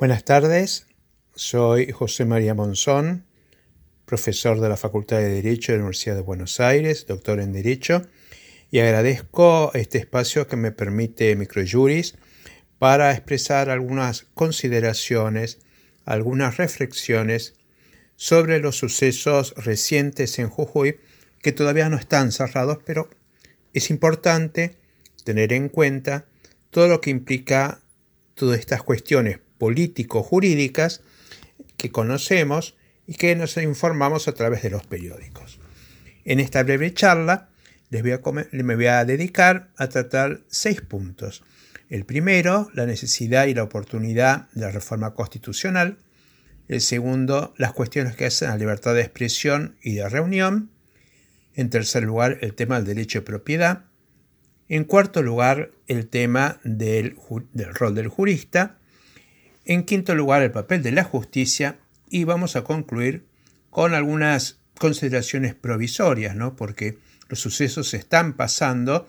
Buenas tardes, soy José María Monzón, profesor de la Facultad de Derecho de la Universidad de Buenos Aires, doctor en Derecho, y agradezco este espacio que me permite Microjuris para expresar algunas consideraciones, algunas reflexiones sobre los sucesos recientes en Jujuy que todavía no están cerrados, pero es importante tener en cuenta todo lo que implica todas estas cuestiones político-jurídicas que conocemos y que nos informamos a través de los periódicos. En esta breve charla les voy a me voy a dedicar a tratar seis puntos. El primero, la necesidad y la oportunidad de la reforma constitucional. El segundo, las cuestiones que hacen a la libertad de expresión y de reunión. En tercer lugar, el tema del derecho de propiedad. En cuarto lugar, el tema del, del rol del jurista. En quinto lugar, el papel de la justicia y vamos a concluir con algunas consideraciones provisorias, ¿no? porque los sucesos están pasando,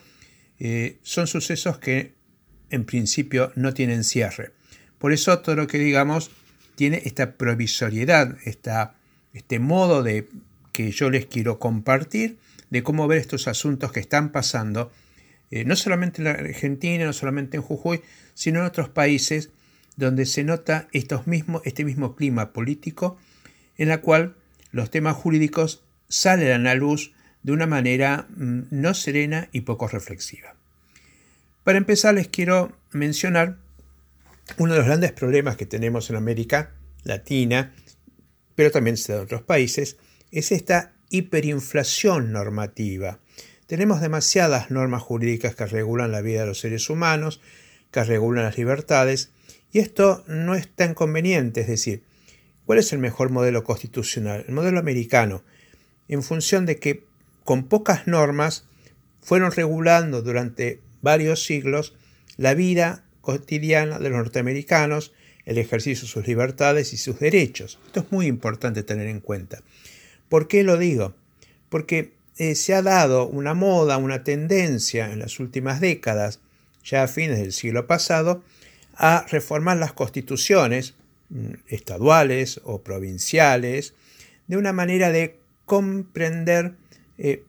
eh, son sucesos que en principio no tienen cierre. Por eso todo lo que digamos tiene esta provisoriedad, esta, este modo de que yo les quiero compartir de cómo ver estos asuntos que están pasando, eh, no solamente en la Argentina, no solamente en Jujuy, sino en otros países donde se nota estos este mismo clima político en la cual los temas jurídicos salen a la luz de una manera mm, no serena y poco reflexiva. Para empezar les quiero mencionar uno de los grandes problemas que tenemos en América Latina, pero también en otros países, es esta hiperinflación normativa. Tenemos demasiadas normas jurídicas que regulan la vida de los seres humanos, que regulan las libertades, y esto no es tan conveniente, es decir, ¿cuál es el mejor modelo constitucional? El modelo americano, en función de que con pocas normas fueron regulando durante varios siglos la vida cotidiana de los norteamericanos, el ejercicio de sus libertades y sus derechos. Esto es muy importante tener en cuenta. ¿Por qué lo digo? Porque eh, se ha dado una moda, una tendencia en las últimas décadas, ya a fines del siglo pasado, a reformar las constituciones mm, estaduales o provinciales de una manera de comprender eh,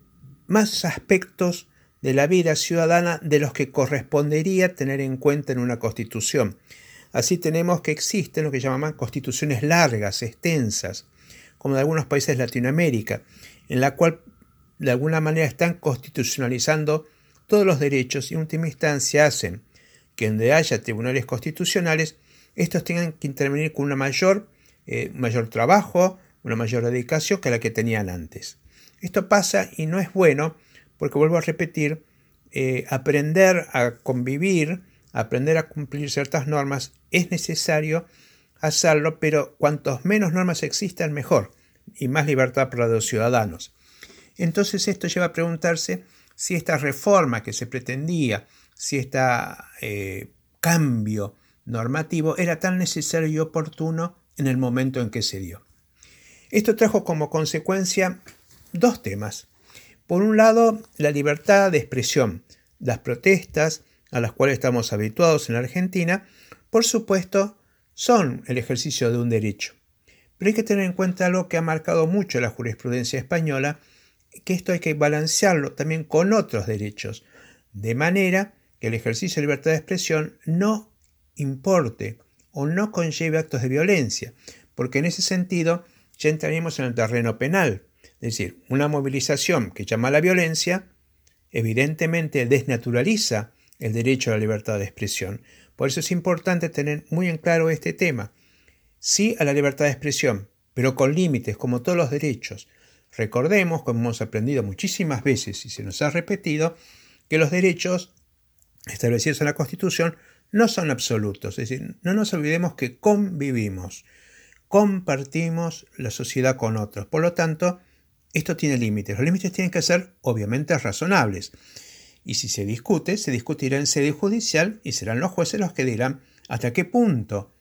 más aspectos de la vida ciudadana de los que correspondería tener en cuenta en una constitución. Así tenemos que existen lo que llaman constituciones largas, extensas, como de algunos países de Latinoamérica, en la cual de alguna manera están constitucionalizando todos los derechos y en última instancia hacen que donde haya tribunales constitucionales, estos tengan que intervenir con una mayor, eh, mayor trabajo, una mayor dedicación que la que tenían antes. Esto pasa y no es bueno porque, vuelvo a repetir, eh, aprender a convivir, aprender a cumplir ciertas normas, es necesario hacerlo, pero cuantos menos normas existan, mejor, y más libertad para los ciudadanos. Entonces esto lleva a preguntarse si esta reforma que se pretendía si este cambio normativo era tan necesario y oportuno en el momento en que se dio. Esto trajo como consecuencia dos temas. Por un lado, la libertad de expresión, las protestas a las cuales estamos habituados en Argentina, por supuesto, son el ejercicio de un derecho. Pero hay que tener en cuenta algo que ha marcado mucho la jurisprudencia española, que esto hay que balancearlo también con otros derechos, de manera que el ejercicio de libertad de expresión no importe o no conlleve actos de violencia, porque en ese sentido ya entraríamos en el terreno penal. Es decir, una movilización que llama a la violencia evidentemente desnaturaliza el derecho a la libertad de expresión. Por eso es importante tener muy en claro este tema. Sí a la libertad de expresión, pero con límites, como todos los derechos. Recordemos, como hemos aprendido muchísimas veces y se nos ha repetido, que los derechos establecidos en la Constitución no son absolutos. Es decir, no nos olvidemos que convivimos, compartimos la sociedad con otros. Por lo tanto, esto tiene límites. Los límites tienen que ser obviamente razonables. Y si se discute, se discutirá en sede judicial y serán los jueces los que dirán hasta qué punto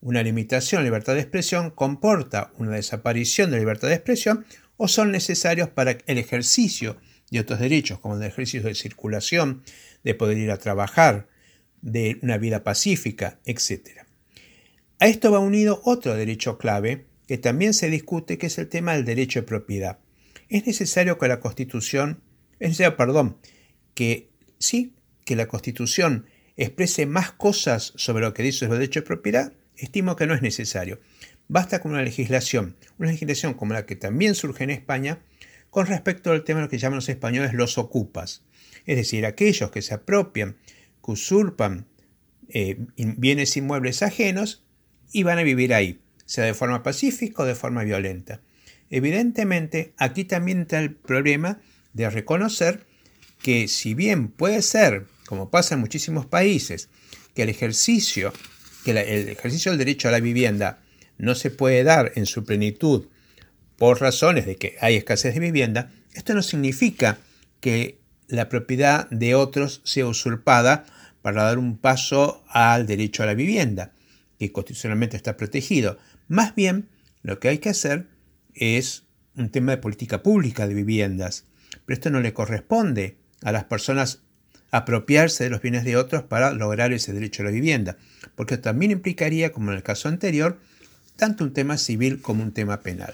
una limitación a la libertad de expresión comporta una desaparición de la libertad de expresión o son necesarios para el ejercicio de otros derechos, como el ejercicio de circulación, de poder ir a trabajar, de una vida pacífica, etc. A esto va unido otro derecho clave que también se discute, que es el tema del derecho de propiedad. Es necesario que la Constitución, es perdón, que sí, que la Constitución exprese más cosas sobre lo que dice el derecho de propiedad, estimo que no es necesario. Basta con una legislación, una legislación como la que también surge en España, con respecto al tema de lo que llaman los españoles los ocupas, es decir, aquellos que se apropian, que usurpan eh, bienes inmuebles ajenos y van a vivir ahí, sea de forma pacífica o de forma violenta. Evidentemente, aquí también está el problema de reconocer que si bien puede ser, como pasa en muchísimos países, que el ejercicio, que el ejercicio del derecho a la vivienda no se puede dar en su plenitud por razones de que hay escasez de vivienda, esto no significa que la propiedad de otros sea usurpada para dar un paso al derecho a la vivienda, que constitucionalmente está protegido. Más bien, lo que hay que hacer es un tema de política pública de viviendas, pero esto no le corresponde a las personas apropiarse de los bienes de otros para lograr ese derecho a la vivienda, porque también implicaría, como en el caso anterior, tanto un tema civil como un tema penal.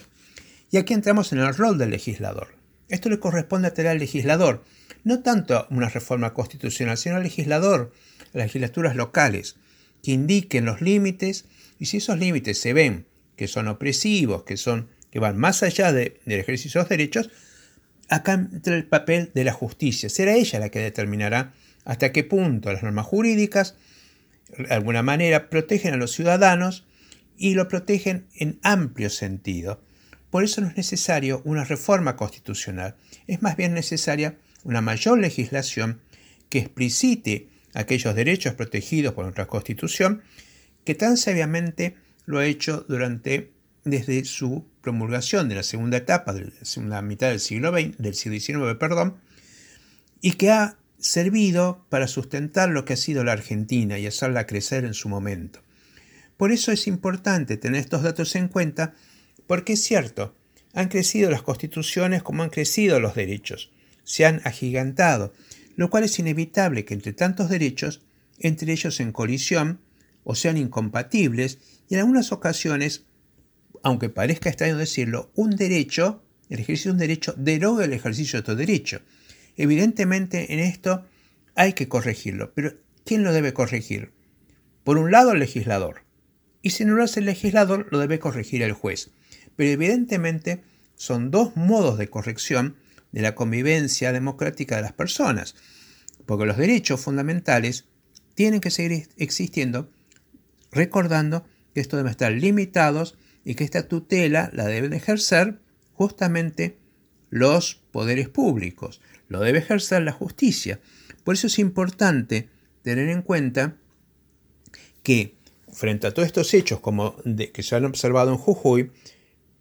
Y aquí entramos en el rol del legislador. Esto le corresponde a al legislador, no tanto a una reforma constitucional, sino al legislador, a las legislaturas locales, que indiquen los límites y si esos límites se ven que son opresivos, que, son, que van más allá del ejercicio de los derechos, acá entra el papel de la justicia. Será ella la que determinará hasta qué punto las normas jurídicas, de alguna manera, protegen a los ciudadanos y lo protegen en amplio sentido. Por eso no es necesario una reforma constitucional, es más bien necesaria una mayor legislación que explicite aquellos derechos protegidos por nuestra Constitución, que tan sabiamente lo ha hecho durante desde su promulgación de la segunda etapa, de la segunda mitad del siglo, XX, del siglo XIX, perdón, y que ha servido para sustentar lo que ha sido la Argentina y hacerla crecer en su momento. Por eso es importante tener estos datos en cuenta, porque es cierto, han crecido las constituciones como han crecido los derechos, se han agigantado, lo cual es inevitable que entre tantos derechos, entre ellos en colisión, o sean incompatibles, y en algunas ocasiones aunque parezca extraño decirlo, un derecho, el ejercicio de un derecho, deroga el ejercicio de otro derecho. Evidentemente en esto hay que corregirlo, pero ¿quién lo debe corregir? Por un lado el legislador, y si no lo hace el legislador, lo debe corregir el juez. Pero evidentemente son dos modos de corrección de la convivencia democrática de las personas, porque los derechos fundamentales tienen que seguir existiendo, recordando que esto debe estar limitados y que esta tutela la deben ejercer justamente los poderes públicos, lo debe ejercer la justicia. Por eso es importante tener en cuenta que frente a todos estos hechos como de, que se han observado en Jujuy,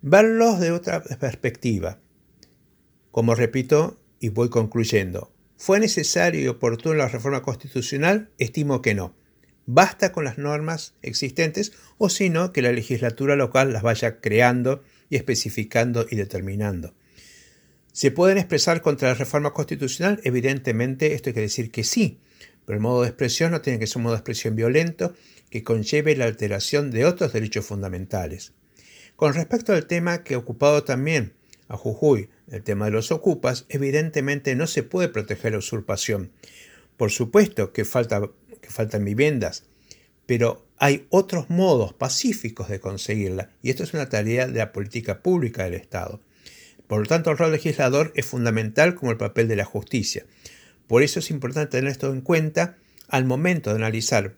verlos de otra perspectiva. Como repito y voy concluyendo, ¿fue necesario y oportuno la reforma constitucional? Estimo que no. Basta con las normas existentes o si no, que la legislatura local las vaya creando y especificando y determinando. ¿Se pueden expresar contra la reforma constitucional? Evidentemente, esto hay que decir que sí, pero el modo de expresión no tiene que ser un modo de expresión violento que conlleve la alteración de otros derechos fundamentales. Con respecto al tema que ha ocupado también a Jujuy, el tema de los ocupas, evidentemente no se puede proteger la usurpación. Por supuesto que falta que faltan viviendas, pero hay otros modos pacíficos de conseguirla y esto es una tarea de la política pública del Estado. Por lo tanto, el rol legislador es fundamental como el papel de la justicia. Por eso es importante tener esto en cuenta al momento de analizar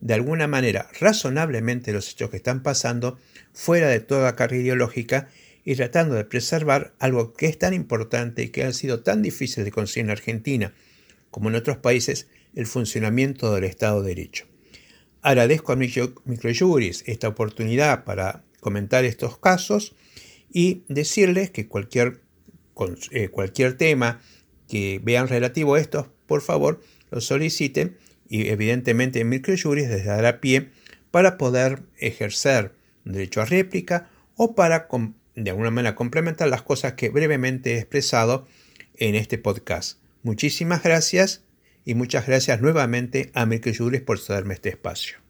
de alguna manera razonablemente los hechos que están pasando fuera de toda carga ideológica y tratando de preservar algo que es tan importante y que ha sido tan difícil de conseguir en Argentina como en otros países, el funcionamiento del Estado de Derecho. Agradezco a Microjuris esta oportunidad para comentar estos casos y decirles que cualquier, eh, cualquier tema que vean relativo a estos, por favor, lo soliciten y evidentemente Microjuris les dará pie para poder ejercer derecho a réplica o para de alguna manera complementar las cosas que brevemente he expresado en este podcast. Muchísimas gracias y muchas gracias nuevamente a Mirke Juris por cederme este espacio.